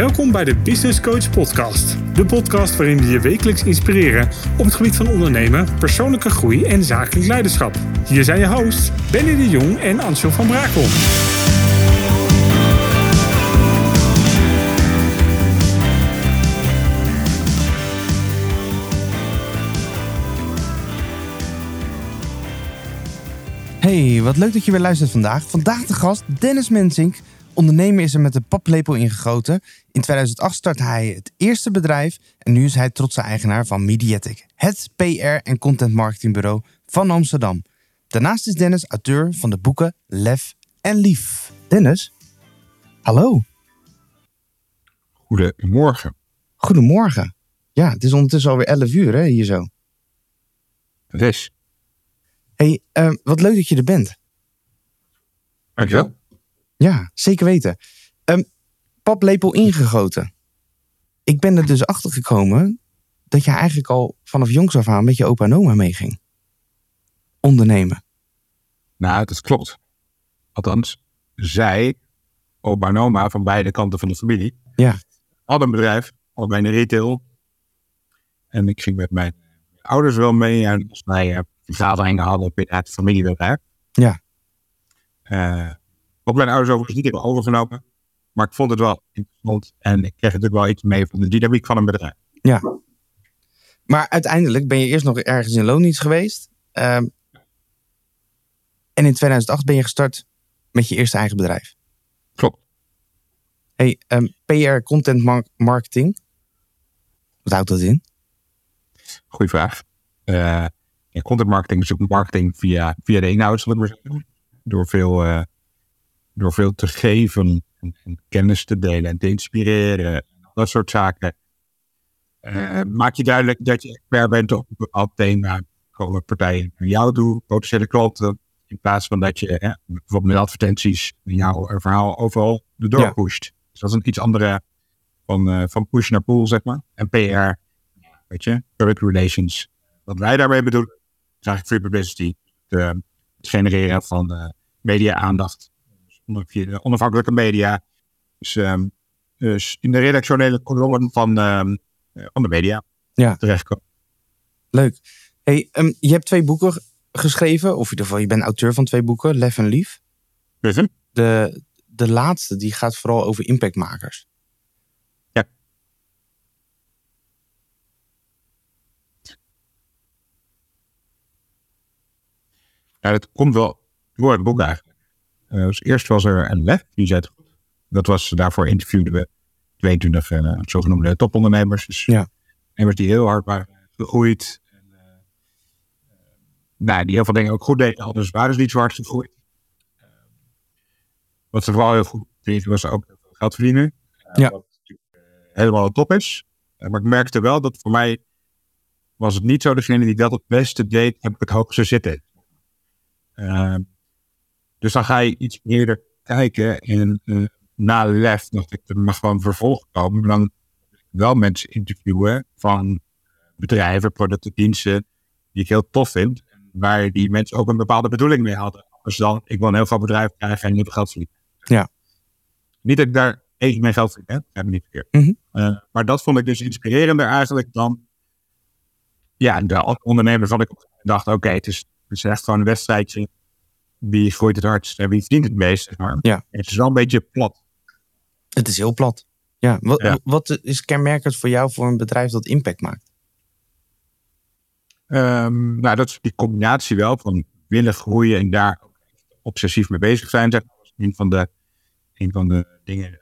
Welkom bij de Business Coach Podcast. De podcast waarin we je wekelijks inspireren op het gebied van ondernemen, persoonlijke groei en zakelijk leiderschap. Hier zijn je hosts Benny de Jong en Ansel van Brakel. Hey, wat leuk dat je weer luistert vandaag. Vandaag de gast Dennis Mensink. Ondernemer is er met de paplepel ingegoten. In 2008 startte hij het eerste bedrijf en nu is hij trotse eigenaar van Mediatic, het PR en content marketingbureau van Amsterdam. Daarnaast is Dennis auteur van de boeken Lef en Lief. Dennis, hallo. Goedemorgen. Goedemorgen. Ja, het is ondertussen alweer 11 uur hè, hier zo. Is. Hey, eh, wat leuk dat je er bent. Dankjewel. Ja, zeker weten. Um, paplepel ingegoten. Ik ben er dus achter gekomen dat je eigenlijk al vanaf jongs af aan met je opa en oma meeging. Ondernemen. Nou, dat klopt. Althans, zij, opa en oma van beide kanten van de familie, Ja. hadden een bedrijf, allebei in de retail. En ik ging met mijn ouders wel mee en als wij eh, vergaderingen hadden binnen het familiebedrijf. Ja. Eh, wat mijn ouders overigens niet hebben overgenomen. Maar ik vond het wel interessant en ik kreeg natuurlijk wel iets mee van de dynamiek van een bedrijf. Maar uiteindelijk ben je eerst nog ergens in loondienst geweest. Ehm, en in 2008 ben je gestart met je eerste eigen bedrijf. Klopt. Hey, ehm, PR, content mar- marketing. Wat houdt dat in? Goeie vraag. Eh ja, content marketing is ook marketing via, via de inhoud, zal ik maar zeggen. Door veel, eh, door veel te geven en, en kennis te delen en te inspireren. En dat soort zaken. Eh, maak je duidelijk dat je expert bent op een bepaald thema. Komen partijen naar jou toe, potentiële klanten. In plaats van dat je bijvoorbeeld met advertenties jouw verhaal overal erdoor Ja. pusht. Dus dat is een iets andere van, eh, van push naar pull, zeg maar. En PR, weet je, public relations. Wat wij daarmee bedoelen, is eigenlijk free publicity. De, het genereren van eh, media-aandacht. Onder- de onafhankelijke media. Dus, ehm, dus in de redactionele kolommen van, ehm, eh, van de media Ja. terechtkomen. Leuk. Hey, ehm, je hebt twee boeken geschreven. Of in ieder geval, je bent auteur van twee boeken. Lef en Lief. De, de laatste, die gaat vooral over impactmakers. Ja. Ja, dat komt wel door het boek eigenlijk. Eh, dus eerst was er een lef, die zei. Dat was, daarvoor interviewden we 22 eh, zogenoemde topondernemers. Dus Ja. ondernemers die heel hard waren gegroeid. En, eh, nou, die heel veel dingen ook goed deden, anders waren ze niet zo hard gegroeid. Wat ze vooral heel goed deden, was ook geld verdienen. Ja. Wat natuurlijk helemaal top is. Maar ik merkte wel dat voor mij was het niet zo degene die dat het beste deed, heb ik het hoogste zitten. Eh, dus dan ga je iets eerder kijken en eh, na lef dacht ik, er mag gewoon vervolg komen. Maar dan wel mensen interviewen van bedrijven, producten, diensten die ik heel tof vind. Waar die mensen ook een bepaalde bedoeling mee hadden. Dus dan, ik wil een heel groot bedrijf krijgen en heel veel geld verdienen. Ja. Niet dat ik daar even mee geld verdien? Heb ik niet verkeerd. Mhm. Eh, maar dat vond ik dus inspirerender eigenlijk dan ja, de andere ondernemers had ik dacht, oké, het, is, het is echt gewoon een wedstrijdje. Wie groeit het hardst en wie verdient het meest? maar. Ja. Het is wel een beetje plat. Het is heel plat. Ja, wat, Ja. wat is kenmerkend voor jou voor een bedrijf dat impact maakt? Ehm, nou, dat is die combinatie wel van willen groeien en daar obsessief mee bezig zijn. Dat is een van de, een van de dingen, eh,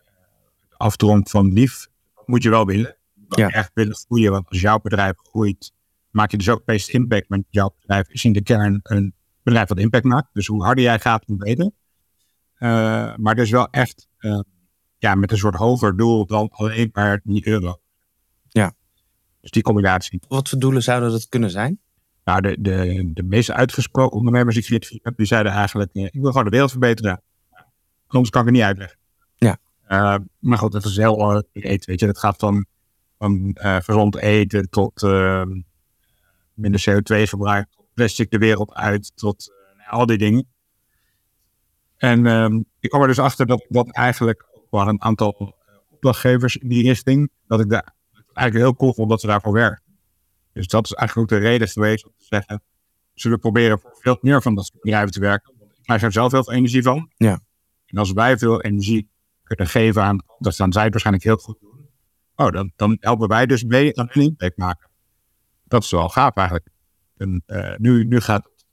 afdronk van lief, moet je wel willen. Ja. echt willen groeien, want als jouw bedrijf groeit, maak je dus ook het meest impact. Want jouw bedrijf is in de kern een bedrijf dat impact maakt. Dus hoe harder jij gaat, hoe beter. Eh, maar dus wel echt eh, ja, met een soort hoger doel dan alleen maar die euro. Ja. Dus die combinatie. Wat voor doelen zouden dat kunnen zijn? Nou, de, de, de meest uitgesproken ondernemers die ik heb, die zeiden eigenlijk, eh, ik wil gewoon de wereld verbeteren. Anders kan ik het niet uitleggen. Ja. Maar goed, dat is heel breed, weet je. Dat gaat van, van gezond eten tot minder CO2-verbruik, tot plastic de wereld uit, tot eh, al die dingen. En ehm, ik kwam er dus achter dat dat eigenlijk wel een aantal opdrachtgevers in die richting. Dat ik daar eigenlijk heel cool vond dat ze daarvoor werken. Dus dat is eigenlijk ook de reden geweest om te zeggen, zullen we proberen voor veel meer van dat soort bedrijven te werken. Want ik krijg er zelf heel veel energie van. Ja. En als wij veel energie kunnen geven aan, dat dan zij het waarschijnlijk heel goed doen. Oh, dan, dan helpen wij dus mee aan een impact maken. Dat is wel gaaf eigenlijk. En uh, nu, nu gaat het,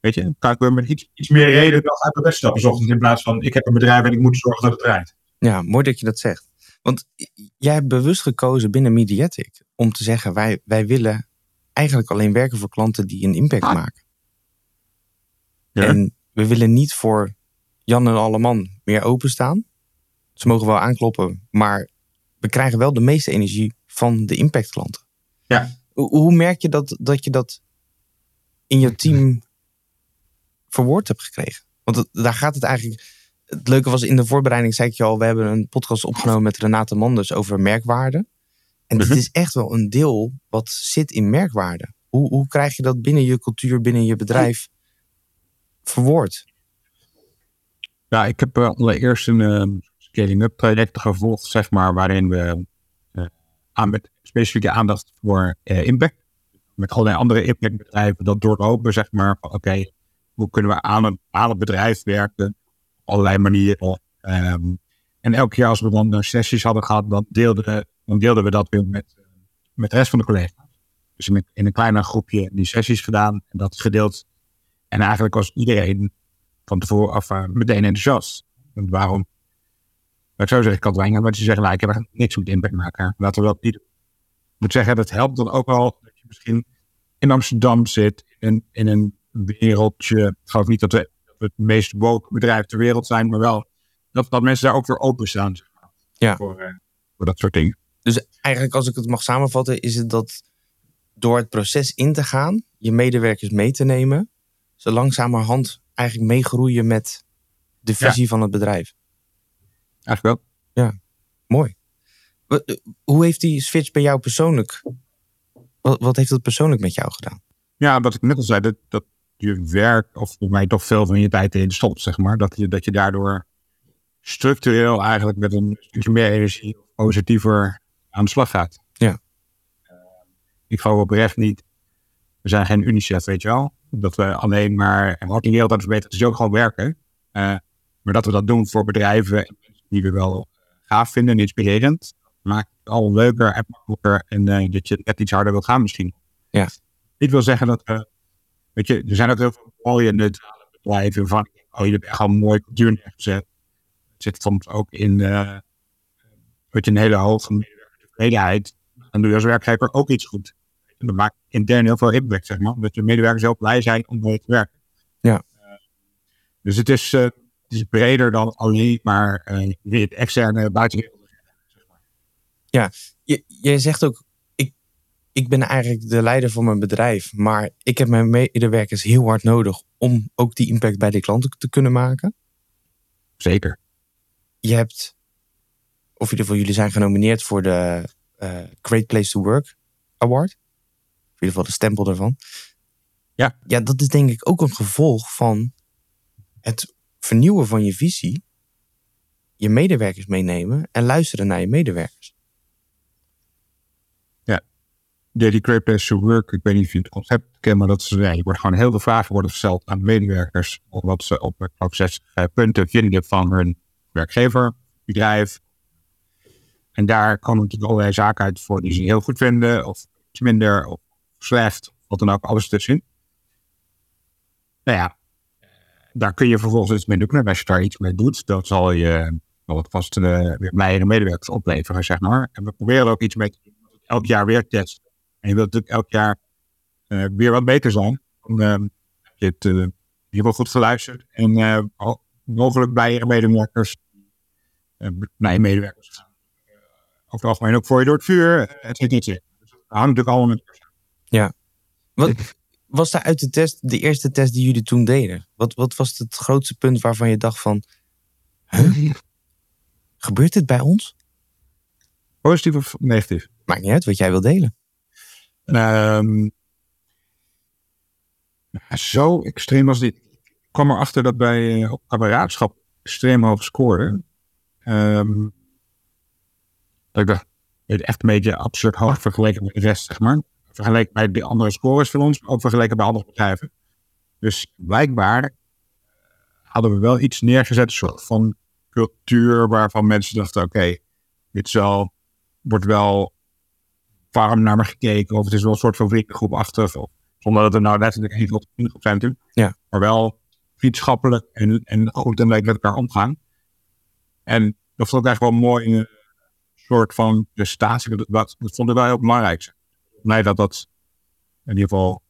weet je, kan ik weer met iets, iets meer reden dan uit de bed stappen. In plaats van, ik heb een bedrijf en ik moet zorgen dat het draait. Ja, mooi dat je dat zegt. Want jij hebt bewust gekozen binnen Mediatic om te zeggen: wij, wij willen eigenlijk alleen werken voor klanten die een impact ah. maken. Ja. En we willen niet voor Jan en Alleman meer openstaan. Ze mogen wel aankloppen, maar we krijgen wel de meeste energie van de impactklanten. Ja. Hoe, hoe merk je dat, dat je dat in je team verwoord hebt gekregen? Want daar gaat het eigenlijk het leuke was in de voorbereiding, zei ik je al, we hebben een podcast opgenomen met Renate Manders over merkwaarde. En dit mhm. is echt wel een deel wat zit in merkwaarde. Hoe, hoe krijg je dat binnen je cultuur, binnen je bedrijf verwoord? Ja, ik heb uh, allereerst een uh, scaling-up traject gevolgd, zeg maar, waarin we uh, aan met specifieke aandacht voor impact. Met allerlei andere impactbedrijven dat doorlopen, zeg maar. Oké, hoe kunnen we aan, aan het bedrijf werken? allerlei manieren. Um, en elke keer als we dan sessies hadden gehad, dan deelden we, dan deelden we dat weer met, met de rest van de collega's. Dus in, een kleiner groepje die sessies gedaan en dat gedeeld. En eigenlijk was iedereen van tevoren af uh, meteen enthousiast. Want waarom? Ik zou zeggen, ik kan het maar ze zeggen, nou, ik heb er niks met impact maken. Laten we dat niet doen. Ik moet zeggen, dat helpt dan ook al misschien in Amsterdam zit, in, in een wereldje. Ik geloof niet dat we het meest woke bedrijf ter wereld zijn, maar wel dat, dat mensen daar ook weer open staan zeg maar, ja. voor, uh, voor dat soort dingen. Dus eigenlijk, als ik het mag samenvatten, is het dat door het proces in te gaan, je medewerkers mee te nemen, ze langzamerhand eigenlijk meegroeien met de visie van het bedrijf. Eigenlijk wel. Ja, mooi. Hoe heeft die switch bij jou persoonlijk, wat, wat heeft dat persoonlijk met jou gedaan? Ja, wat ik net al zei, dat, dat je werk, of voor mij toch veel van je tijd in stopt, zeg maar. Dat je, dat je daardoor structureel eigenlijk met een stukje meer energie positiever aan de slag gaat. Ja. Uh, ik geloof oprecht niet, we zijn geen UNICEF, weet je wel. Dat we alleen maar, en wat in de wereld aan verbeteren, is ook gewoon werken. Uh, maar dat we dat doen voor bedrijven die we wel gaaf vinden en inspirerend, maakt het al leuker en makkelijker en uh, dat je net iets harder wil gaan misschien. Ja. Niet wil zeggen dat we Weet je, er zijn ook heel veel mooie neutrale bedrijven van, oh, je hebt echt al een mooie cultuur neergezet. Het zit soms ook in, uh, weet je, een hele hoge tevredenheid. Dan doe je als werkgever ook iets goed. En dat maakt intern heel veel impact, zeg maar. Dat je medewerkers heel blij zijn om mee te werken. Ja. Uh, dus het is, uh, het is breder dan alleen maar uh, het externe buitenwereld. Ja, je, je zegt ook ik ben eigenlijk de leider van mijn bedrijf, maar ik heb mijn medewerkers heel hard nodig om ook die impact bij de klanten te kunnen maken. Zeker. Je hebt, of in ieder geval jullie zijn genomineerd voor de uh, Great Place to Work Award. In ieder geval de stempel daarvan. Ja. Ja, dat is denk ik ook een gevolg van het vernieuwen van je visie, je medewerkers meenemen en luisteren naar je medewerkers. Daily Great Work, ik weet niet of je het concept kent, maar dat is, ja, je wordt gewoon heel veel vragen worden gesteld aan medewerkers, wat ze op, op zes punten vinden van hun werkgever, bedrijf. En daar komen natuurlijk allerlei zaken uit voor die ze heel goed vinden, of iets minder, of slecht, wat dan ook, alles tussenin. Nou ja, daar kun je vervolgens iets mee doen. En als je daar iets mee doet, dan zal je wat vast uh, weer blijere medewerkers opleveren, zeg maar. En we proberen er ook iets mee te doen. Elk jaar weer testen en je wilt natuurlijk elk jaar uh, weer wat beter zijn. Dan uh, heb je het uh, in goed geluisterd. En mogelijk bij je medewerkers, medewerkers gaan. over het algemeen ook voor je door het vuur, et cetera. Dus dat hangt natuurlijk allemaal met Ja. Wat was daar uit de test, de eerste test die jullie toen deden? Wat, wat was het grootste punt waarvan je dacht van... Huh? Gebeurt dit bij ons? Positief of negatief? Maakt niet uit wat jij wil delen. Um, zo extreem was dit. Ik kwam erachter dat bij uh, op extreem hoog scoren. Um, Dat ik dacht, het echt een beetje absurd hoog vergeleken met de rest, zeg maar. Vergeleken bij de andere scores van ons, maar ook vergeleken bij andere bedrijven. Dus blijkbaar hadden we wel iets neergezet, een soort van cultuur waarvan mensen dachten, oké, dit wel, wordt wel warm naar me gekeken, of het is wel een soort van vriendengroep achter, of, zonder dat er nou letterlijk een grote vriendengroep zijn natuurlijk. Ja. Maar wel vriendschappelijk en, en goed en leuk met elkaar omgaan. En dat vond ik eigenlijk wel mooi in een soort van prestatie. Dat, dat, dat vond ik wel heel belangrijk. Nee, dat dat in ieder geval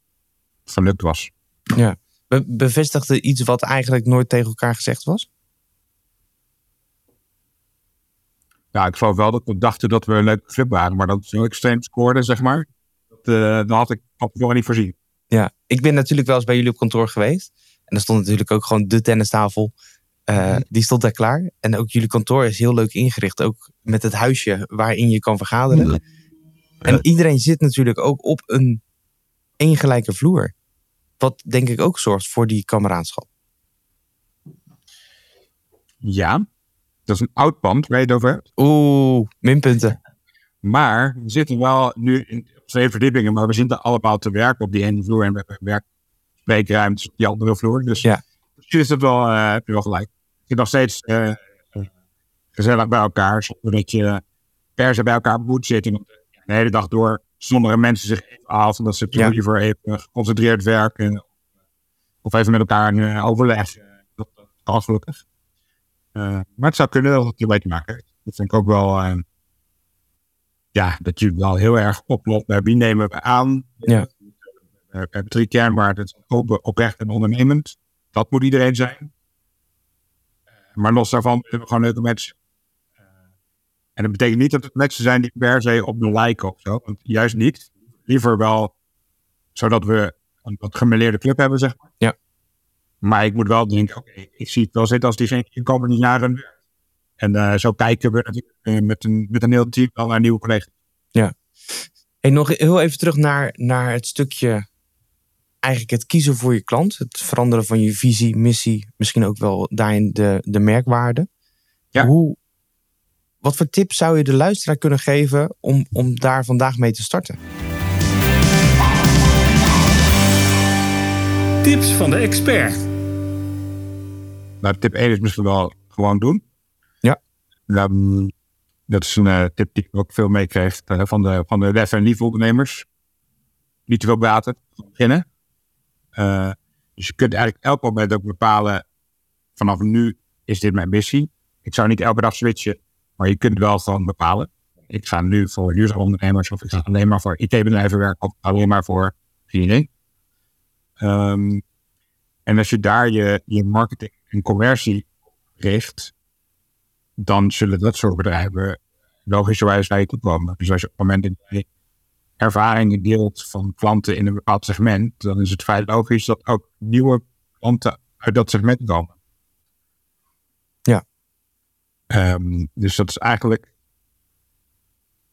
gelukt was. Ja. Be bevestigde iets wat eigenlijk nooit tegen elkaar gezegd was? Ja, ik geloof wel dat we dachten dat we een leuke club waren, maar dat zo extreem scoorde, zeg maar. Dat, uh, dat had ik tevoren niet voorzien. Ja, ik ben natuurlijk wel eens bij jullie op kantoor geweest. En er stond natuurlijk ook gewoon de tennistafel. Uh, die stond daar klaar. En ook jullie kantoor is heel leuk ingericht. Ook met het huisje waarin je kan vergaderen. Ja. En iedereen zit natuurlijk ook op een één gelijke vloer. Wat denk ik ook zorgt voor die kameraadschap. Ja, dat is een oud pand waar je het over hebt. Oeh, minpunten. Maar we zitten wel nu in twee verdiepingen, maar we zitten allemaal te werken op die ene vloer en we hebben werkspreekruimtes op die andere vloer. Dus ja. is het wel, uh, heb je wel gelijk. Je zit nog steeds uh, gezellig bij elkaar, zonder dat je per se bij elkaar moet zitten. De hele dag door zonder mensen zich even af, omdat ze ja. liever even geconcentreerd werken. Of even met elkaar uh, overleggen. Dat, dat kan gelukkig. Uh, maar het zou kunnen dat het een beetje maken heeft. Dat vind ik ook wel. Uh, ja, dat je wel heel erg oploopt bij wie nemen we aan. Ja. We hebben drie kernwaarden. Open, oprecht en ondernemend. Dat moet iedereen zijn. Maar los daarvan willen we gewoon leuke mensen. En dat betekent niet dat het mensen zijn die per se op me lijken of zo. Want juist niet. Liever wel zodat we een wat gemeleerde club hebben, zeg maar. Ja. Maar ik moet wel denken, oké, okay, ik zie het wel zitten als diegene die de komende jaren werkt. En uh, zo kijken we natuurlijk uh, met, een, met een heel team al naar nieuwe collega's. Ja. En nog heel even terug naar, naar het stukje, eigenlijk het kiezen voor je klant. Het veranderen van je visie, missie, misschien ook wel daarin de, de merkwaarde. Ja. Hoe, wat voor tips zou je de luisteraar kunnen geven om, om daar vandaag mee te starten? Tips van de expert. Nou, tip 1 is misschien wel gewoon doen. Ja. Um, dat is een uh, tip die ik ook veel meekreeg uh, van de, van de lef- en lieve ondernemers. Niet te veel praten, beginnen. Uh, dus je kunt eigenlijk elk moment ook bepalen, vanaf nu is dit mijn missie. Ik zou niet elke dag switchen, maar je kunt wel gewoon bepalen. Ik ga nu voor duurzame ondernemers of ik ga alleen maar voor IT-bedrijven werken of alleen maar voor geen Um, en als je daar je, je marketing en conversie richt, dan zullen dat soort bedrijven logischerwijs naar je toe komen. Dus als je op het moment dat je ervaringen deelt van klanten in een bepaald segment, dan is het vrij logisch dat ook nieuwe klanten uit dat segment komen. Ja. Um, dus dat is eigenlijk.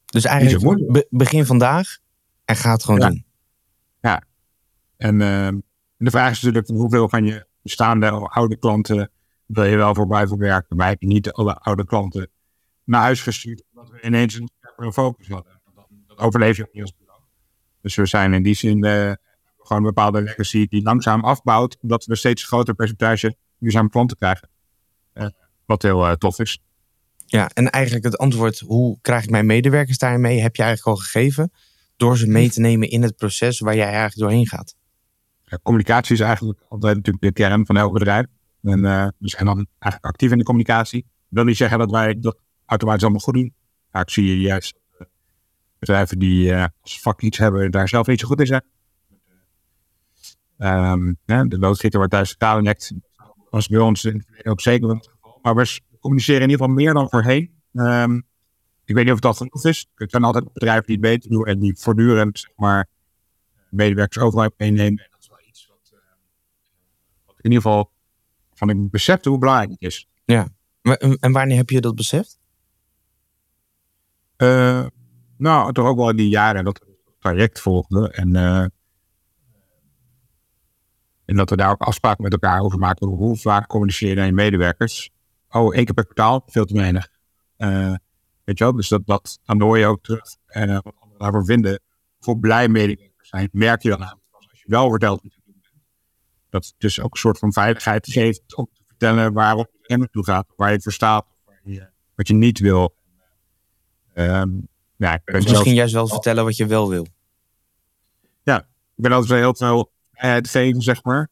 Dus eigenlijk be begin vandaag en ga het gewoon ja. doen. Ja. En uh, de vraag is natuurlijk hoeveel van je bestaande oude klanten wil je wel voor blijven werken. Wij hebben niet alle oude klanten naar huis gestuurd omdat we ineens een focus hadden. Dat overleef je niet als. Dus we zijn in die zin uh, gewoon een bepaalde legacy die langzaam afbouwt, omdat we steeds een groter percentage duurzame klanten krijgen. Uh, wat heel uh, tof is. Ja, en eigenlijk het antwoord, hoe krijg ik mijn medewerkers daarin mee, heb je eigenlijk al gegeven door ze mee te nemen in het proces waar jij eigenlijk doorheen gaat. Communicatie is eigenlijk altijd natuurlijk de kern van elk bedrijf. En uh, we zijn dan eigenlijk actief in de communicatie. Ik wil niet zeggen dat wij dat automatisch allemaal goed doen. Ja, ik zie juist uh, bedrijven die uh, als vak iets hebben, daar zelf niet zo goed in zijn. Ja, de loodgieter waar thuis nekt, was bij ons ook zeker geval. Maar we communiceren in ieder geval meer dan voorheen. Um, ik weet niet of dat genoeg is. Het zijn altijd bedrijven die het beter doen en die voortdurend zeg maar, medewerkers overal meenemen. En dat is wel iets wat, uh, wat in ieder geval van ik besefte hoe belangrijk het is. Ja, en wanneer heb je dat beseft? Uh, nou, toch ook wel in die jaren dat we het traject volgden. En, uh, en dat we daar ook afspraken met elkaar over maken. Hoe vaak communiceer je medewerkers? Oh, één keer per kwartaal, veel te weinig. Uh, Weet je wel? Dus dat, dat dan hoor je ook terug en wat anderen daarvoor vinden. Voor blij medewerkers zijn, merk je dan aan. Als je wel vertelt. Dat het dus ook een soort van veiligheid geeft om te vertellen waarom je naartoe gaat, waar je voor staat, wat je niet wil. Um, ja, ik misschien juist wel vertellen wat je wel wil. Ja, ik ben altijd wel heel veel het geven, zeg maar.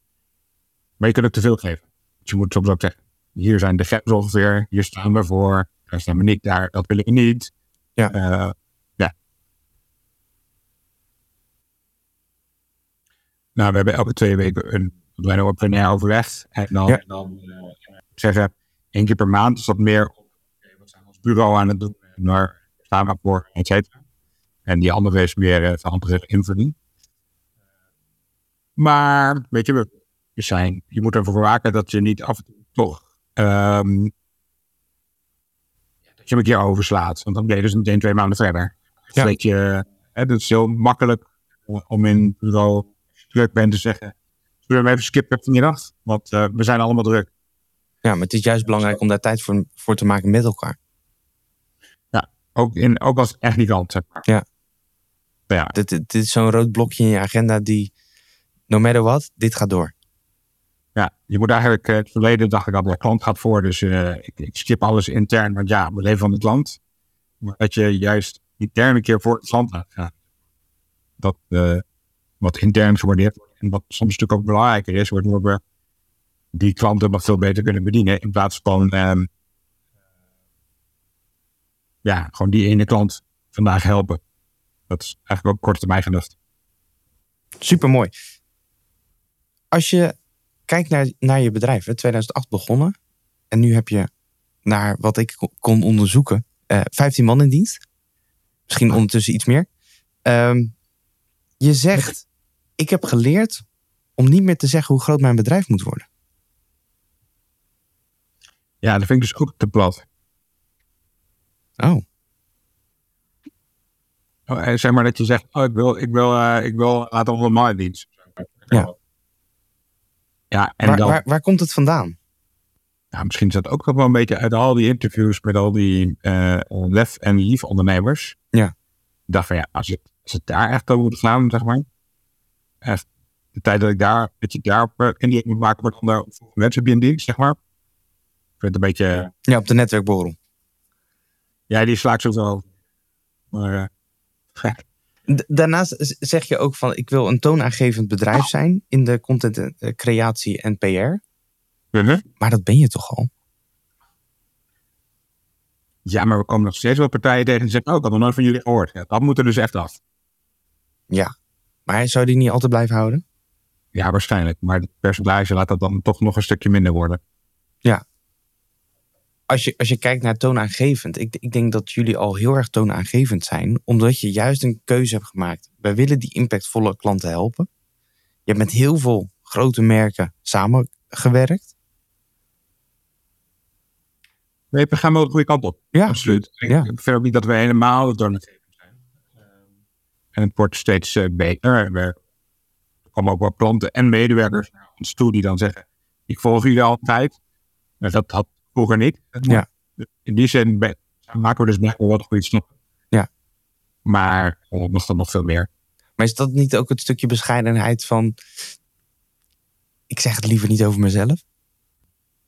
Maar je kunt ook te veel geven. Dus je moet soms ook zeggen, hier zijn de grenzen ongeveer, hier staan we voor, daar staan we niet, daar, dat wil ik niet. Ja. Uh, ja. Nou, we hebben elke twee weken een bijna op plenair overleg. En dan, ja. dan uh, zeggen, één keer per maand is dat meer op, wat zijn ons bureau aan het doen, naar staan we voor, et cetera. En die andere is meer uh, handelig invulling. Maar, weet je, we, zijn, je moet ervoor waken dat je niet af en toe toch um, dat je een keer overslaat. Want dan ben je dus meteen twee maanden verder. Ja. Dat je, hè, het is heel makkelijk om in bureau druk bent te zeggen. Zullen we even skippen vanmiddag? Want uh, we zijn allemaal druk. Ja, maar het is juist belangrijk om daar tijd voor, voor te maken met elkaar. Ja, ook, in, ook als echt niet maar. Ja. ja. Dit, dit is zo'n rood blokje in je agenda die, no matter what, dit gaat door. Ja, je moet eigenlijk, uh, het verleden dacht ik al, de klant gaat voor, dus uh, ik, ik, skip alles intern, want ja, we leven van de klant. Maar dat je juist intern een keer voor de klant gaat. Dat uh, wat intern gewaardeerd wordt en wat soms natuurlijk ook belangrijker is, waardoor we die klanten wat veel beter kunnen bedienen in plaats van um, ja, gewoon die ene klant vandaag helpen. Dat is eigenlijk ook korte termijn gedacht. Super mooi. Als je kijk naar, naar je bedrijf. Hè, 2008 begonnen. En nu heb je, naar wat ik kon onderzoeken, uh, eh, 15 man in dienst. Misschien ondertussen iets meer. Um, je zegt, ik heb geleerd om niet meer te zeggen hoe groot mijn bedrijf moet worden. Ja, dat vind ik dus ook te plat. Oh. oh zeg maar dat je zegt, oh, ik wil, ik wil, uh, ik wil laten man in dienst. Ja. Ja, en waar, dan, waar, waar, komt het vandaan? Ja, misschien is dat ook wel een beetje uit al die interviews met al die uh, lef- en lief-ondernemers. Ja. Ik dacht van ja, als het, als het daar echt over moet gaan, zeg maar. Echt, de tijd dat ik daar, dat je daar in die moet maken, wordt onder mensen heb je een dienst, zeg maar. Ik vind het een beetje. Ja, op de netwerkborrel. Ja, die sla ik zo wel. Maar. Uh, Daarnaast zeg je ook van ik wil een toonaangevend bedrijf zijn in de contentcreatie en PR. Uh-huh. Maar dat ben je toch al? Ja, maar we komen nog steeds wel partijen tegen die zeggen, oh, ik had nog nooit van jullie gehoord. Ja, dat moet er dus echt af. Ja, maar zou die niet altijd blijven houden? Ja, waarschijnlijk. Maar het percentage laat dat dan toch nog een stukje minder worden. Ja, als je, als je kijkt naar toonaangevend, ik, ik denk dat jullie al heel erg toonaangevend zijn, omdat je juist een keuze hebt gemaakt. Wij willen die impactvolle klanten helpen. Je hebt met heel veel grote merken samengewerkt. Nee, we gaan wel de goede kant op. Ja, absoluut. Ja. Ik vind ook niet dat we helemaal zijn. En het wordt steeds uh, beter. Er komen ook wel klanten en medewerkers naar ons toe die dan zeggen: Ik volg jullie altijd. Dat had vroeger niet. Ja. In die zin maken we dus blijkbaar wat goede snappen. Ja. Maar nog dan nog veel meer. Maar is dat niet ook het stukje bescheidenheid van... Ik zeg het liever niet over mezelf?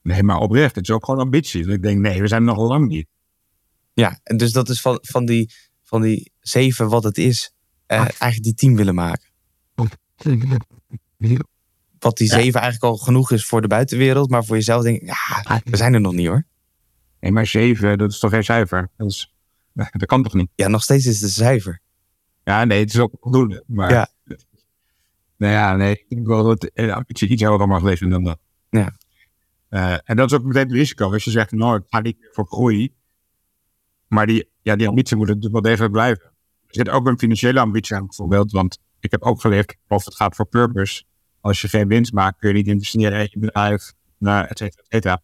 Nee, maar oprecht. Het is ook gewoon ambitie. Dus ik denk, nee, we zijn nog lang niet. Ja, en dus dat is van, van, die, van die zeven wat het is, eh, eigenlijk die tien willen maken wat die zeven eigenlijk al genoeg is voor de buitenwereld. Maar voor jezelf denk ik, ja, we zijn er nog niet hoor. Nee, maar zeven, dat is toch geen cijfer? Dat, is, dat kan toch niet? Ja, nog steeds is het een cijfer. Ja, nee, het is ook voldoende. Maar, ja. Nou ja, nee, ik wil dat het iets hoger mag leven dan dat. Ja. Uh, en dat is ook meteen het risico. Als je zegt, nou, ik ga niet voor groei. Maar die, ja, die ambitie moet natuurlijk wel degelijk blijven. Er zit ook een financiële ambitie aan bijvoorbeeld. Want ik heb ook geleerd, of het gaat voor purpose als je geen winst maakt, kun je niet investeren in je bedrijf, naar et cetera, et cetera.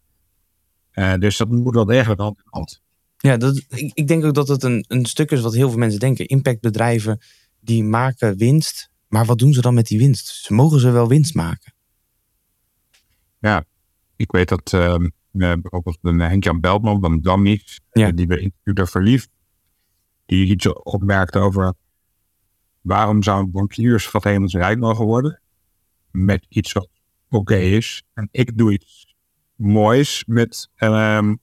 Uh, dus dat moet wel degelijk hand in hand. Ja, dat, ik, ik, denk ook dat het een, een stuk is wat heel veel mensen denken. Impactbedrijven die maken winst, maar wat doen ze dan met die winst? Ze mogen ze wel winst maken. Ja, ik weet dat uh, bijvoorbeeld een Henk-Jan Beltman van ja. die we interviewden verliefd, die iets opmerkte over waarom zou een bankiers helemaal rijk mogen worden met iets wat oké is. En ik doe iets moois met, um,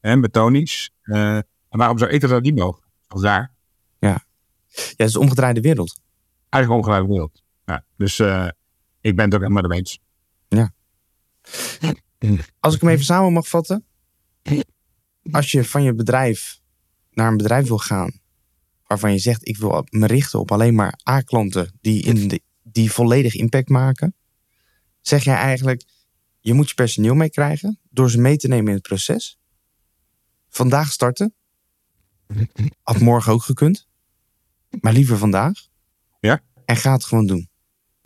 hè, met Tony's. Uh, en waarom zou ik dat niet mogen? Als daar. Ja. ja, het is de omgedraaide wereld. Eigenlijk omgedraaide wereld. Ja, dus uh, ik ben het ook helemaal mee eens. Ja. Als ik hem even samen mag vatten. Als je van je bedrijf naar een bedrijf wil gaan. waarvan je zegt: ik wil me richten op alleen maar A-klanten die, in de, die volledig impact maken. zeg jij eigenlijk: je moet je personeel meekrijgen door ze mee te nemen in het proces. Vandaag starten. Had morgen ook gekund. Maar liever vandaag. Ja. En ga het gewoon doen.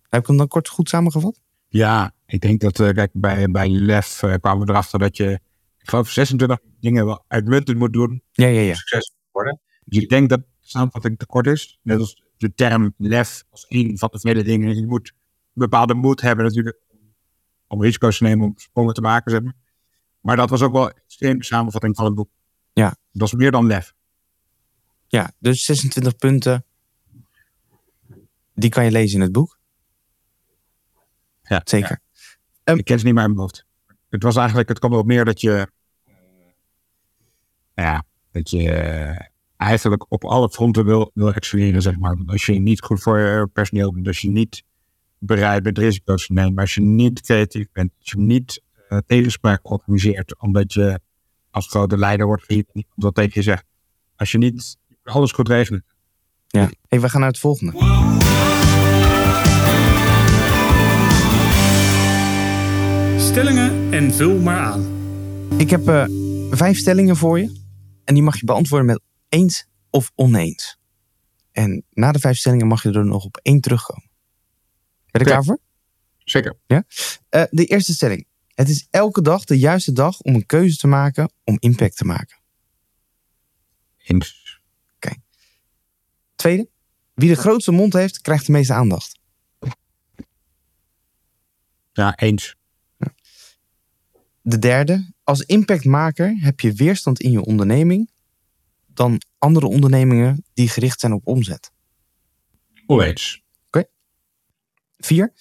Heb ik hem dan kort goed samengevat? Ja, ik denk dat uh, kijk, bij, bij LEF uh, kwamen we erachter dat je, geloof, 26 dingen wel uitmuntend moet doen. Ja, ja, ja. Succes worden. Dus ik denk dat samenvatting te kort is. Net als de term LEF als een van de vele dingen. Je moet een bepaalde moed hebben natuurlijk om risico's te nemen, om sprongen te maken. Zeg maar. maar dat was ook wel de samenvatting van het boek. Ja. Dat is meer dan LEF. Ja, dus 26 punten. Die kan je lezen in het boek. Ja, zeker. Ja. Um, ik ken ze niet meer in mijn hoofd. Het was eigenlijk, het kwam erop neer dat je, ja, dat je eigenlijk op alle fronten wil, wil excelleren, zeg maar. Als je niet goed voor je personeel bent, als je niet bereid bent risico's te nemen, als je niet creatief bent, als je niet uh, tegenspraak organiseert, omdat je als grote leider wordt gezien, wat tegen je zegt. Als je niet alles goed regelt. Ja, hey, we gaan naar het volgende. Stellingen en vul maar aan. Ik heb uh, vijf stellingen voor je. En die mag je beantwoorden met eens of oneens. En na de vijf stellingen mag je er nog op één terugkomen. Ben je er klaar voor? Zeker. Ja? Uh, de eerste stelling. Het is elke dag de juiste dag om een keuze te maken om impact te maken. Eens. Oké. Okay. Tweede. Wie de grootste mond heeft, krijgt de meeste aandacht. Ja, eens. De derde. Als impactmaker heb je weerstand in je onderneming dan andere ondernemingen die gericht zijn op omzet. Oneens. Oké. Okay. Vier.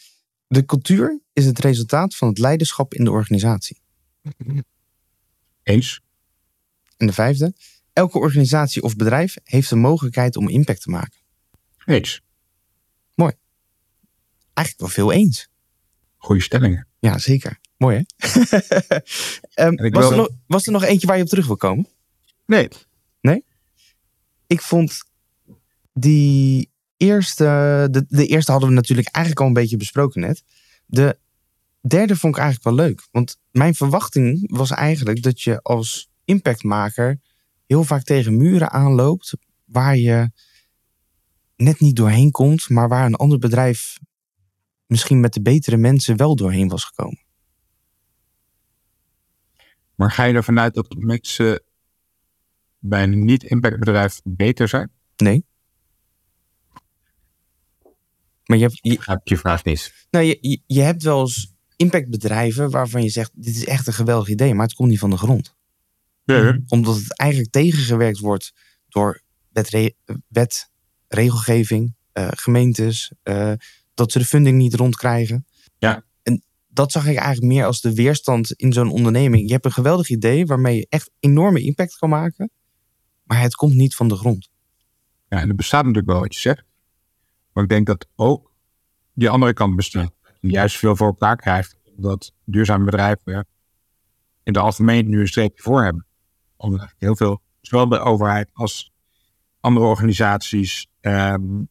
De cultuur is het resultaat van het leiderschap in de organisatie. Eens. En de vijfde. Elke organisatie of bedrijf heeft de mogelijkheid om impact te maken. Eens. Mooi. Eigenlijk wel veel eens. Goeie stellingen. Ja, zeker. Mooi hè? um, was, er nog, was er nog eentje waar je op terug wil komen? Nee. Nee? Ik vond die eerste... De, de eerste hadden we natuurlijk eigenlijk al een beetje besproken net. De derde vond ik eigenlijk wel leuk. Want mijn verwachting was eigenlijk dat je als impactmaker heel vaak tegen muren aanloopt waar je net niet doorheen komt, maar waar een ander bedrijf misschien met de betere mensen wel doorheen was gekomen. Maar ga je ervan uit dat mensen bij een niet-impactbedrijf beter zijn? Nee. Maar je hebt. Je, je, je vraag niet. Nou, je, je, hebt wel eens impactbedrijven waarvan je zegt: dit is echt een geweldig idee, maar het komt niet van de grond. Ja. Omdat het eigenlijk tegengewerkt wordt door wet, wet regelgeving, uh, gemeentes, uh, dat ze de funding niet rondkrijgen. Dat zag ik eigenlijk meer als de weerstand in zo'n onderneming. Je hebt een geweldig idee waarmee je echt enorme impact kan maken, maar het komt niet van de grond. Ja, en er bestaat natuurlijk wel wat je zegt. Maar ik denk dat ook die andere kant bestaat. Juist veel voor elkaar krijgt. Dat duurzame bedrijven in de algemeen nu een streepje voor hebben. Omdat heel veel, zowel de overheid als andere organisaties, ehm,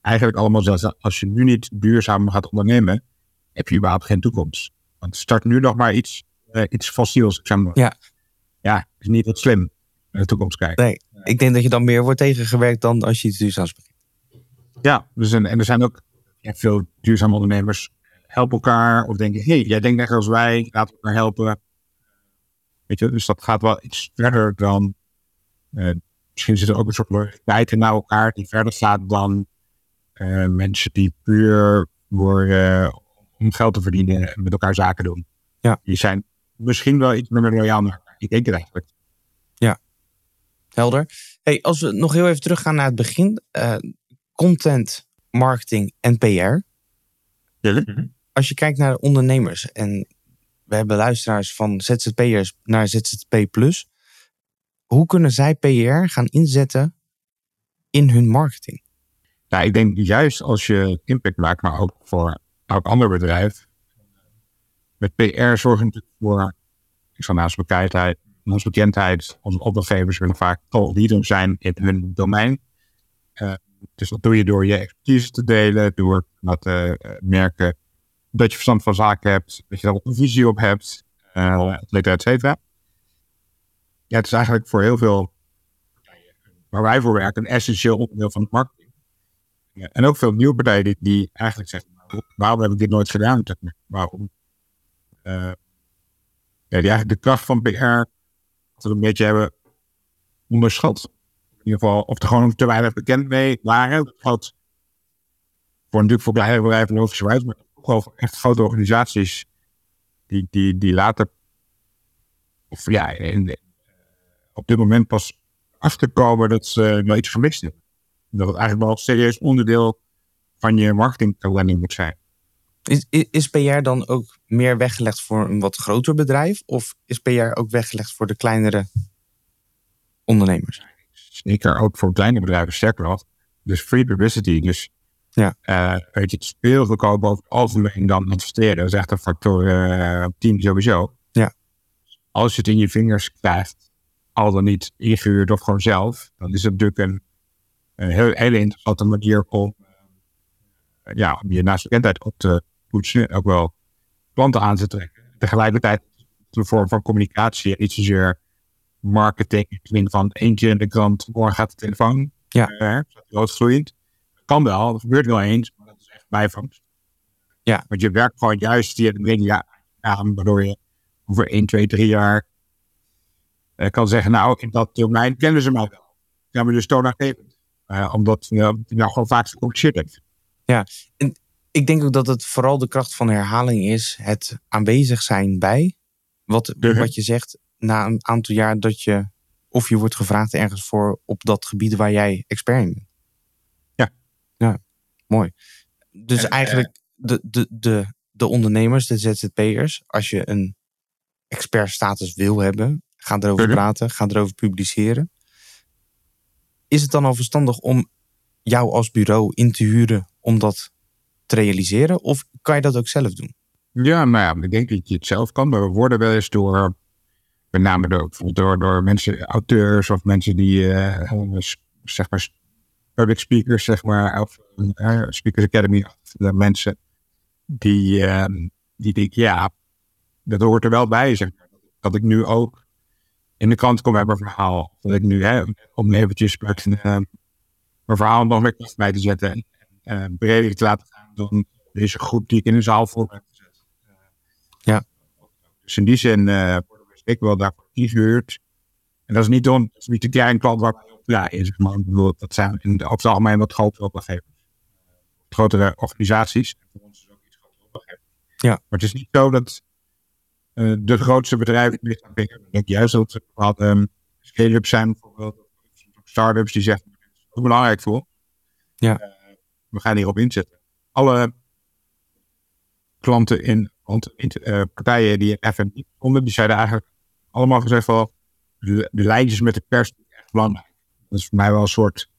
eigenlijk allemaal zelfs als je nu niet duurzaam gaat ondernemen, heb je überhaupt geen toekomst. Want start nu nog maar iets, uh, iets fossiels. Zeg maar. Ja. Ja, is niet wat slim naar de toekomst kijken. Nee, ik denk dat je dan meer wordt tegengewerkt dan als je iets duurzaams begint. Ja, dus en, en er zijn ook ja, veel duurzame ondernemers helpen elkaar of denken, hé, hey, jij denkt net als wij, laten we elkaar helpen. Weet je, dus dat gaat wel iets verder dan, uh, misschien zit er ook een soort loyaliteit naar elkaar die verder gaat dan uh, mensen die puur uh, om geld te verdienen en met elkaar zaken doen. Ja. Die zijn misschien wel iets meer loyaal elkaar. Ik denk het eigenlijk. Ja. Helder. Hey, als we nog heel even teruggaan naar het begin. eh, content, marketing en PR. Als je kijkt naar de ondernemers en we hebben luisteraars van ZZP'ers naar ZZP+. Hoe kunnen zij PR gaan inzetten in hun marketing? Nou, ik denk juist als je impact maakt, maar ook voor elk ander bedrijf. Met PR zorg je natuurlijk voor, ik zal naast bekendheid, naast bekendheid, onze opdrachtgevers willen vaak al leader zijn in hun domein. Eh, dus dat doe je door je expertise te delen, door te eh, merken dat je verstand van zaken hebt, dat je daar een visie op hebt, uh, et cetera. Ja, het is eigenlijk voor heel veel, waar wij voor werken, een essentieel onderdeel van het marketing. Ja, en ook veel nieuwe partijen die, die eigenlijk zeggen, waarom heb ik dit nooit gedaan? Waarom? Uh, ja, de kracht van PR dat we een beetje hebben onderschat. In ieder geval, of er gewoon te weinig bekend mee waren. Dat voor natuurlijk voor kleine bedrijven logischerwijs, maar ook wel voor echt grote organisaties die, die, die later, of ja, op dit moment pas achterkomen dat ze nog iets gemist hebben. Dat het eigenlijk wel een serieus onderdeel van je marketingkalender moet zijn. Is, is, is PR dan ook meer weggelegd voor een wat groter bedrijf? Of is PR ook weggelegd voor de kleinere ondernemers? Zeker ook voor kleine bedrijven, sterker nog. Dus free publicity. Dus ja. Uh, weet je, het goedkoper over het algemeen dan adverteren. Dat is echt een factor uh, 10 sowieso. Ja. Als je het in je vingers krijgt, al dan niet ingehuurd of gewoon zelf, dan is het natuurlijk een, een heel, hele interessante manier om, ja, om je naast bekendheid op te poetsen. Ook wel klanten aan te trekken. Tegelijkertijd een vorm van communicatie niet zozeer marketing. In van keer in de krant, morgen gaat de telefoon. Ja. Uh. Kan wel, dat gebeurt wel eens, maar dat is echt bijvangst. Ja. Want je werkt gewoon juist via de media aan, waardoor je over 1, 2, 3 jaar uh, kan zeggen, nou, in dat domein kennen ze mij wel. Ja, maar dus toonaangevend. Uh, omdat je nou gewoon vaak gecommuniceerd hebt. Ja, en ik denk ook dat het vooral de kracht van herhaling is. Het aanwezig zijn bij. Wat, Mhm. wat je zegt, na een aantal jaar dat je... of je wordt gevraagd ergens voor op dat gebied waar jij expert in bent. Ja. Ja, mooi. Dus En, eigenlijk de, de, de, de ondernemers, de ZZP'ers... als je een expertstatus wil hebben... ga erover Mhm. praten, ga erover publiceren. Is het dan al verstandig om jou als bureau in te huren... om dat te realiseren? Of kan je dat ook zelf doen? Ja, nou ja, ik denk dat je het zelf kan. Maar we worden wel eens door, met name door, door, mensen, auteurs of mensen die, uh, zeg maar, public speakers, zeg maar, of uh, Speakers Academy, de mensen die, uh, die denken, ja, dat hoort er wel bij, zeg maar. Dat ik nu ook in de krant kom met mijn verhaal. Dat ik nu, hè, om eventjes mijn verhaal nog meer kracht bij te zetten en uh, breder te laten gaan dan deze groep die ik in de zaal voor heb gezet. Ja. Dus in die zin worden we ik wel daarvoor ingehuurd. En dat is niet, don, dat is niet de kleine klant waar wij op draaien. Zeg maar. bedoel, dat zijn in de, over het algemeen wat grotere opdrachtgevers. Grotere organisaties. Voor ons is ook iets grotere opdrachtgevers. Ja. Maar het is niet zo dat uh, de grootste bedrijven ligt aan. Ik denk juist dat er wat um, scale-ups zijn, bijvoorbeeld start-ups die zeggen, dat is belangrijk voor. Ja. Uh, we gaan hierop inzetten. Alle klanten in, in uh, partijen die in FMI konden, die zeiden eigenlijk allemaal gezegd van de, de lijntjes met de pers zijn echt belangrijk. Dat is voor mij wel een soort,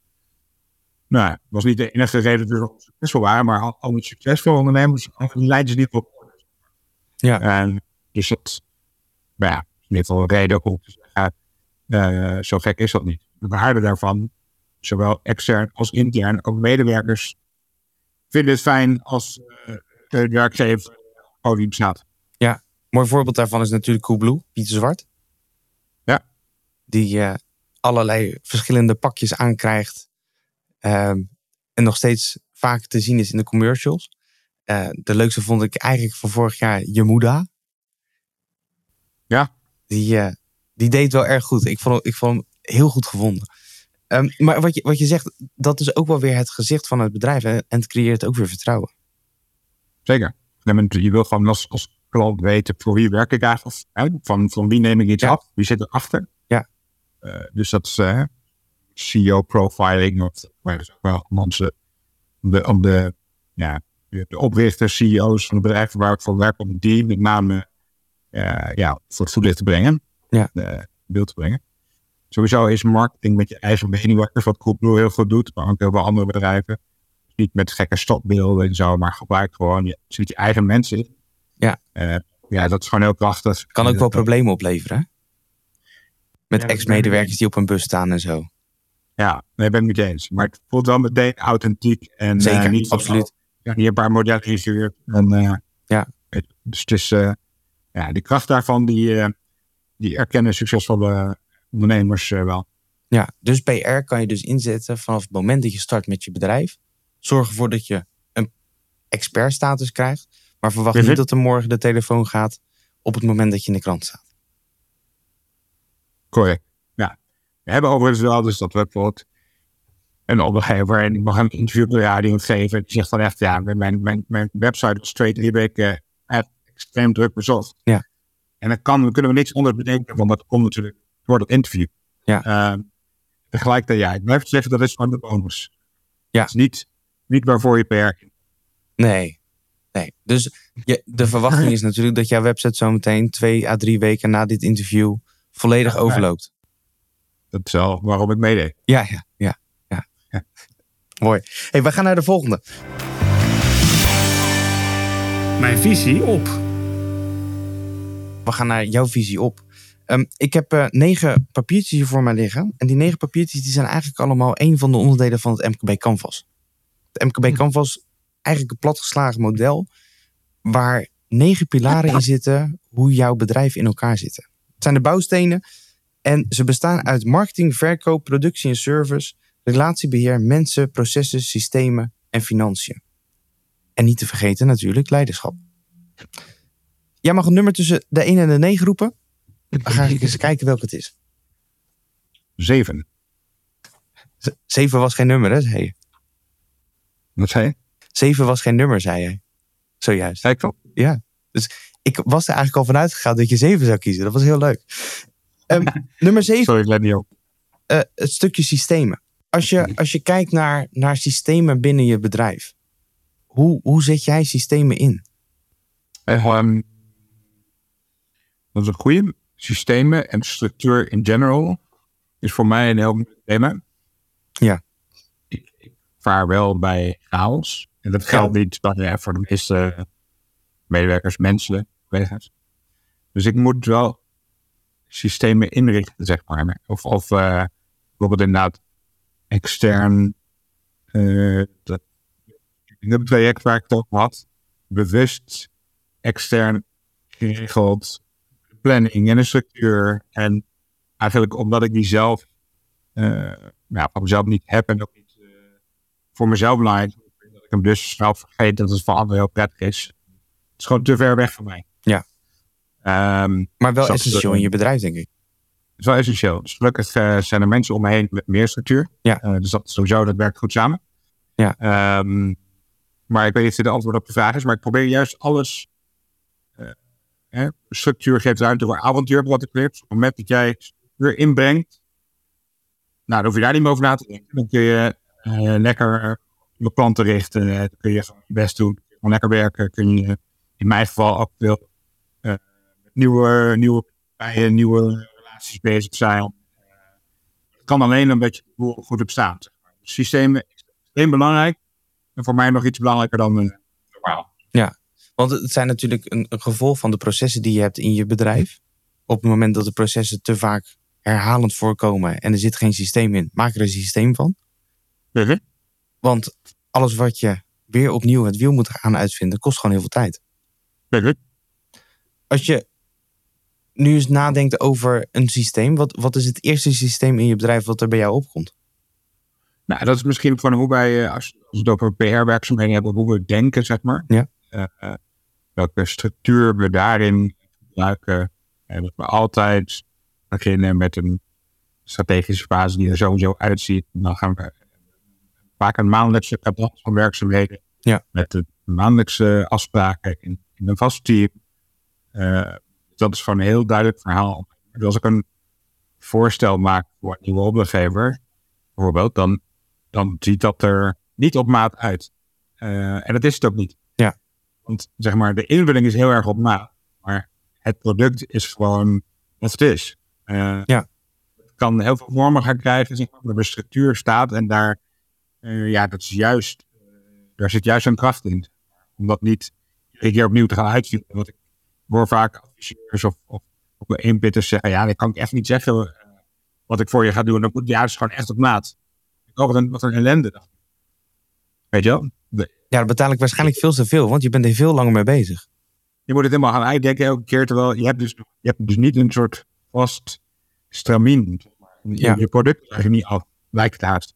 nou, was niet de enige reden dat we succesvol waren, maar al, al die succesvolle ondernemers, al die lijntjes niet op Ja. En dus het, nou ja, ieder geval een reden om te zeggen, uh, zo gek is dat niet. De waarde daarvan, zowel extern als intern, ook medewerkers vinden het fijn als uh, de werkgever podium bestaat. Ja, mooi voorbeeld daarvan is natuurlijk Coolblue, Pieter Zwart. Ja. Die uh, allerlei verschillende pakjes aankrijgt. Um, en nog steeds vaak te zien is in de commercials. Uh, de leukste vond ik eigenlijk van vorig jaar Jemuda. Ja. Die, die deed wel erg goed. Ik vond, ik vond hem heel goed gevonden. Um, maar wat je, wat je zegt, dat is ook wel weer het gezicht van het bedrijf. En het creëert ook weer vertrouwen. Zeker. Je wil gewoon als, als klant weten voor wie werk ik eigenlijk. Of, van, van wie neem ik iets ja. af? Wie zit erachter? Ja. Eh, dus dat is eh, CEO profiling. Of, wel mensen om de, om de, ja, de oprichters, CEO's van de bedrijven waar ik voor werk, om die met name eh, ja, voor het voetlicht te brengen. Ja. beeld te brengen. Sowieso is marketing met je eigen medewerkers, wat Coolblue heel goed doet, maar ook heel veel andere bedrijven. Niet met gekke stopbeelden en zo, maar gebruik gewoon, je zit je eigen mensen in. Ja. Eh, ja, dat is gewoon heel krachtig. Kan ook wel problemen opleveren. hè? Met Ja, ex-medewerkers die op een bus staan en zo. Ja, nee, ben ik je eens. Maar het voelt wel meteen authentiek. En, eh, Zeker, niet absoluut. oh, ja, hier een paar modellen ingehuurd. En, eh, Ja. Dus het is, eh, ja, die kracht daarvan, die, eh, die erkennen succesvolle ondernemers eh, wel. Ja, dus PR kan je dus inzetten vanaf het moment dat je start met je bedrijf. Zorg ervoor dat je een expertstatus krijgt. Maar verwacht niet dat er morgen de telefoon gaat op het moment dat je in de krant staat. Correct. Ja. We hebben overigens wel, dus dat we bijvoorbeeld een opdrachtgever en ik mag een interview op de radio geven. Die zegt dan echt, ja, mijn, mijn, mijn website was die week eh, echt extreem druk bezocht. Ja. En dan kan, dan kunnen we niks onder bedenken, want dat komt natuurlijk door dat interview. Ja. Ehm, tegelijkertijd, ja, ik blijf zeggen, dat is gewoon de bonus. Ja. Het is niet, niet waarvoor je PR Nee. Nee. Dus je, de verwachting is natuurlijk dat jouw website zometeen twee à drie weken na dit interview volledig Ja, overloopt. Dat is wel waarom ik meedeed. Ja, ja, ja. ja. Ja. Mooi. Hey, we gaan naar de volgende. Mijn visie op. We gaan naar jouw visie op. Ehm, ik heb eh, negen papiertjes hier voor mij liggen. En die negen papiertjes die zijn eigenlijk allemaal een van de onderdelen van het MKB Canvas. Het MKB Canvas, eigenlijk een platgeslagen model waar negen pilaren in zitten hoe jouw bedrijf in elkaar zit. Het zijn de bouwstenen en ze bestaan uit marketing, verkoop, productie en service, relatiebeheer, mensen, processen, systemen en financiën. En niet te vergeten natuurlijk leiderschap. Jij mag een nummer tussen de 1 en de 9 roepen. Dan ga ik eens kijken welke het is. Zeven. Z- Zeven was geen nummer, hè, zei je. Wat zei je? Zeven was geen nummer, zei jij. Zojuist. Zei ik dat? Ik was er eigenlijk al vanuit gegaan dat je zeven zou kiezen. Dat was heel leuk. Ehm, nummer zeven, Sorry, ik let niet op. eh, het stukje systemen. Als je, als je kijkt naar, naar systemen binnen je bedrijf. Hoe, hoe zet jij systemen in? Ehm, dat is een goede. Systemen en structuur in general is voor mij een heel moeilijk thema. Ja. Ik, ik vaar wel bij chaos. En dat geldt niet ja, voor de meeste medewerkers, mensen, collega's. Dus ik moet wel systemen inrichten, zeg maar. Of, of eh, bijvoorbeeld inderdaad extern eh, dat, in het project waar ik het over had, bewust extern geregeld planning en een structuur. En eigenlijk omdat ik die zelf, eh ja, van mezelf niet heb en ook niet eh, voor mezelf belangrijk, dat ik hem dus snel vergeet dat het voor anderen heel prettig is. Het is gewoon te ver weg van mij. Ja. Ehm, Maar wel essentieel in je bedrijf, denk ik. het is wel essentieel. Dus gelukkig eh, zijn er mensen om me heen met meer structuur. Ja. Dus dat sowieso, dat werkt goed samen. Ja. Ehm, maar ik weet niet of dit de antwoord op de vraag is. Maar ik probeer juist alles... structuur geeft ruimte voor avontuur, wat ik. Op het moment dat jij structuur inbrengt... Nou, dan hoef je daar niet meer over na te denken. Dan kun je eh, lekker je klanten richten. eh, dan kun je je best doen. Gewoon lekker werken. Kun je in mijn geval ook veel eh, nieuwe, nieuwe partijen, nieuwe relaties bezig zijn. Het kan alleen omdat je goed. Zeg maar. Dus systemen is extreem belangrijk. En voor mij nog iets belangrijker dan normaal. Want het zijn natuurlijk een, een gevolg van de processen die je hebt in je bedrijf. Op het moment dat de processen te vaak herhalend voorkomen en er zit geen systeem in, maak er een systeem van. Mhm. Want alles wat je weer opnieuw het wiel moet gaan uitvinden, kost gewoon heel veel tijd. Mhm. Als je nu eens nadenkt over een systeem, wat, wat is het eerste systeem in je bedrijf wat er bij jou opkomt? Nou, dat is misschien van hoe wij, eh, als, als we het over PR-werkzaamheden hebben, hoe we denken, zeg maar. Ja. Eh, eh, welke structuur we daarin gebruiken. En dat we altijd beginnen met een strategische fase die er sowieso uitziet. En dan gaan we vaak een maandelijkse tablet van werkzaamheden. Ja. Met de maandelijkse afspraken in, in een vast team. Eh, dat is gewoon een heel duidelijk verhaal. Dus als ik een voorstel maak voor een nieuwe opdrachtgever, bijvoorbeeld, dan, dan ziet dat er niet op maat uit. Uh, en dat is het ook niet. Want zeg maar, de invulling is heel erg op maat, maar het product is gewoon wat het is. Uh, ja. Het kan heel veel vormen gaan krijgen, zeg maar, de structuur staat en daar, uh, ja, dat is juist, daar zit juist een kracht in. Om dat niet iedere keer opnieuw te gaan uitvinden. Want ik hoor vaak adviseurs of, of, of inpitters zeggen, ja, dat kan ik echt niet zeggen wat ik voor je ga doen. Dan moet, ja, is gewoon echt op maat. Oh, wat een, wat een ellende dan. Weet je wel? Ja, dat betaal ik waarschijnlijk veel te veel, want je bent er veel langer mee bezig. Je moet het helemaal gaan uitdenken elke keer, terwijl je hebt dus, je hebt dus niet een soort vast stramien. Je, Ja. je product is eigenlijk niet af, lijkt het haast.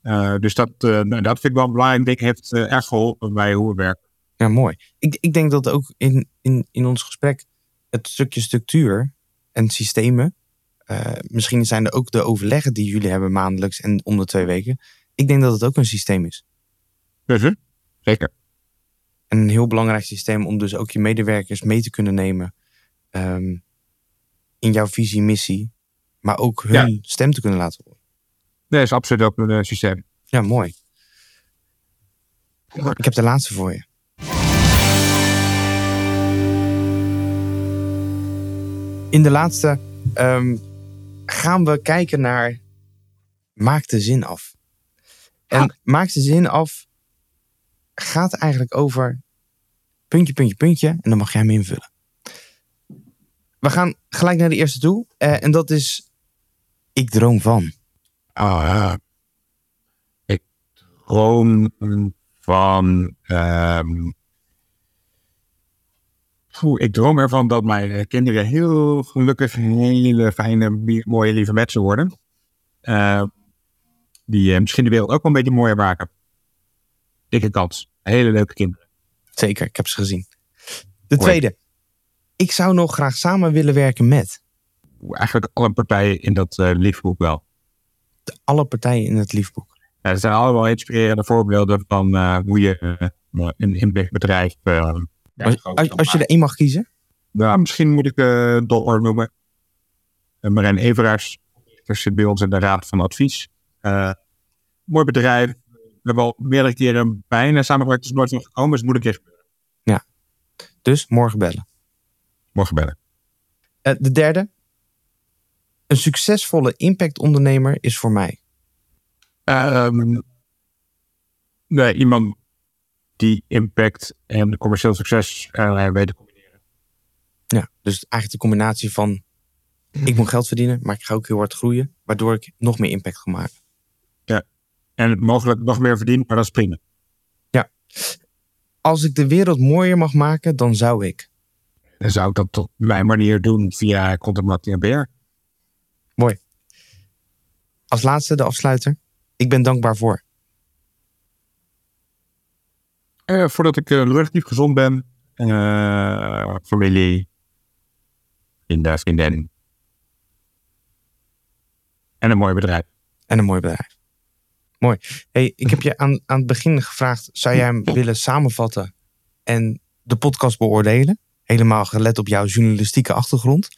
Eh, dus dat, eh, nou, dat vind ik wel belangrijk. Ik denk, heeft eh, erg geholpen bij hoe we werken. Ja, mooi. Ik, ik denk dat ook in, in, in ons gesprek het stukje structuur en systemen. misschien zijn er ook de overleggen die jullie hebben maandelijks en om de twee weken. Ik denk dat het ook een systeem is. Dus? Zeker. En een heel belangrijk systeem om dus ook je medewerkers mee te kunnen nemen ehm, in jouw visie, missie. Maar ook hun stem te kunnen laten horen. Nee, is absoluut ook een eh, systeem. Ja, mooi. Ik heb de laatste voor je. In de laatste ehm, gaan we kijken naar maak de zin af. En maak de zin af gaat eigenlijk over puntje, puntje, puntje. En dan mag jij hem invullen. We gaan gelijk naar de eerste toe. eh, en dat is ik droom van. Ah. Ik droom van. ehm, ik droom ervan dat mijn kinderen heel gelukkig, hele fijne, mooie, lieve mensen worden. Eh, die eh, misschien de wereld ook wel een beetje mooier maken. Dikke kans. Hele leuke kinderen. Zeker, ik heb ze gezien. De tweede. Ik zou nog graag samen willen werken met Eigenlijk alle partijen in dat eh liefboek wel. de alle partijen in het liefboek. Ja, er zijn allemaal inspirerende voorbeelden van eh, hoe je eh, een ja, Als, als, je er één mag kiezen. Nou, misschien moet ik eh Dollar noemen. Uh, Marijn Everaars er zit bij ons in de raad van advies. Eh, mooi bedrijf. We hebben al meerdere keren bijna samengewerkt. Het is nooit van gekomen, dus het moet een keer gebeuren. Dus morgen bellen. Morgen bellen. Eh, de derde. Een succesvolle impactondernemer is voor mij. Ehm, nee, iemand die impact en commercieel succes eh, weet te combineren. Ja, dus eigenlijk de combinatie van ik moet geld verdienen, maar ik ga ook heel hard groeien, waardoor ik nog meer impact ga maken. En mogelijk nog meer verdienen, maar dat is prima. Als ik de wereld mooier mag maken, dan zou ik. Dan zou ik dat op mijn manier doen via marketing en PR. Als laatste de afsluiter. Ik ben dankbaar voor. Eh, voordat ik uh, relatief gezond ben, eh, familie, vrienden. En een mooi bedrijf. En een mooi bedrijf. Mooi. Hey, ik heb je aan, aan het begin gevraagd: zou jij hem willen samenvatten en de podcast beoordelen? Helemaal gelet op jouw journalistieke achtergrond.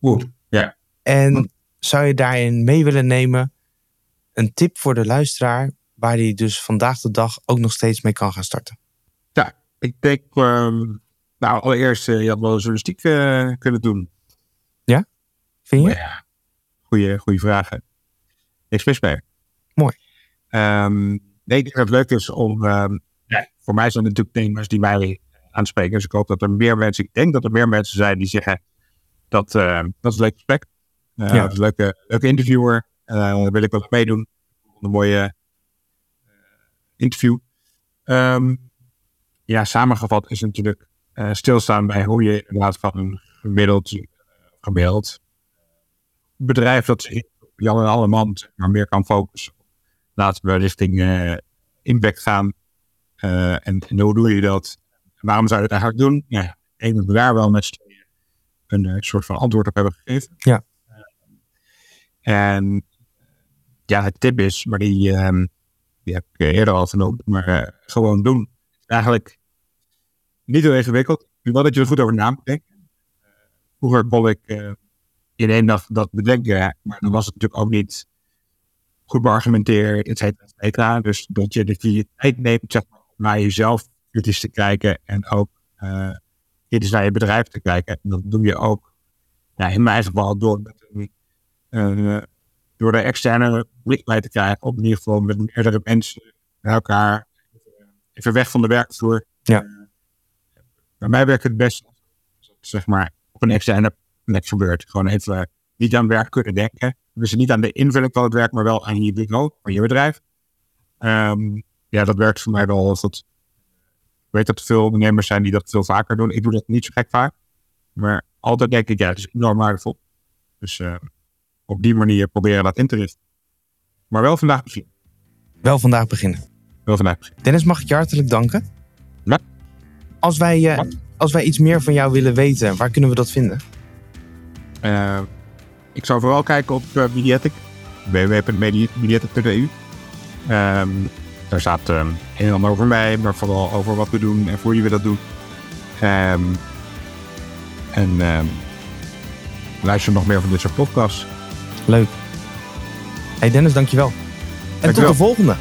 Goed. Ja. En zou je daarin mee willen nemen een tip voor de luisteraar, waar hij dus vandaag de dag ook nog steeds mee kan gaan starten? Ja, ik denk, ehm, nou allereerst, eh, je had wel journalistiek eh, kunnen doen. Vind je? Ja, goeie, goeie vragen. Niks mis mee. Ehm, nee, ik denk dat het leuk is om, ehm, ja, voor mij zijn het natuurlijk thema's die mij aanspreken. Dus ik hoop dat er meer mensen, ik denk dat er meer mensen zijn die zeggen dat, eh, dat is een leuk gesprek. Eh, Ja. Dat is een leuke, leuke interviewer. Eh, daar wil ik wel meedoen. Een mooie eh, interview. Ehm, ja, samengevat is natuurlijk stilstaan bij hoe je inderdaad van een gemiddeld, gemiddeld bedrijf dat Jan en alle man zeg maar meer kan focussen. Laten we richting eh, impact gaan. Eh, en, en hoe doe je dat? Waarom zou je het eigenlijk doen? Ja, ik denk dat we daar wel met een eh, soort van antwoord op hebben gegeven. Ja. en ja, het tip is, maar die, ehm, die heb ik eerder al genoemd, maar gewoon doen. Eigenlijk niet heel ingewikkeld. Ik wil dat je er goed over na moet denken. Vroeger kon ik in één dag dat bedenken. Maar dan was het natuurlijk ook niet goed beargumenteerd, et cetera, et cetera. Dus dat je de tijd neemt zeg maar, naar jezelf kritisch te kijken en ook uh, kritisch naar je bedrijf te kijken. En dat doe je ook, in mijn geval, door, met een, uh, door de externe blik bij te krijgen. Op in ieder geval met meerdere mensen bij elkaar, even weg van de werkvloer. Ja. bij mij werkt het best, zeg maar, op een externe plek gebeurt. Gewoon even niet aan werk kunnen denken. Dus niet aan de invulling van het werk, maar wel aan je bureau, aan je bedrijf. Um, ja, dat werkt voor mij wel. Dat, ik weet dat er veel ondernemers zijn die dat veel vaker doen. Ik doe dat niet zo gek vaak. Maar altijd denk ik, ja, het is enorm waardevol. Dus uh, op die manier proberen dat in te richten. Maar wel vandaag beginnen. Wel vandaag beginnen. Wel vandaag beginnen. Dennis, mag ik je hartelijk danken? Ja. Als wij, uh, als wij iets meer van jou willen weten, waar kunnen we dat vinden? Uh, ik zou vooral kijken op uh, Mediatic, www.mediatic.eu. Um, daar staat um, een en ander over mij, maar vooral over wat we doen en voor wie we dat doen. Um, en luister nog meer van dit soort podcasts. Leuk. Hey Dennis, dankjewel. En dankjewel. tot de volgende.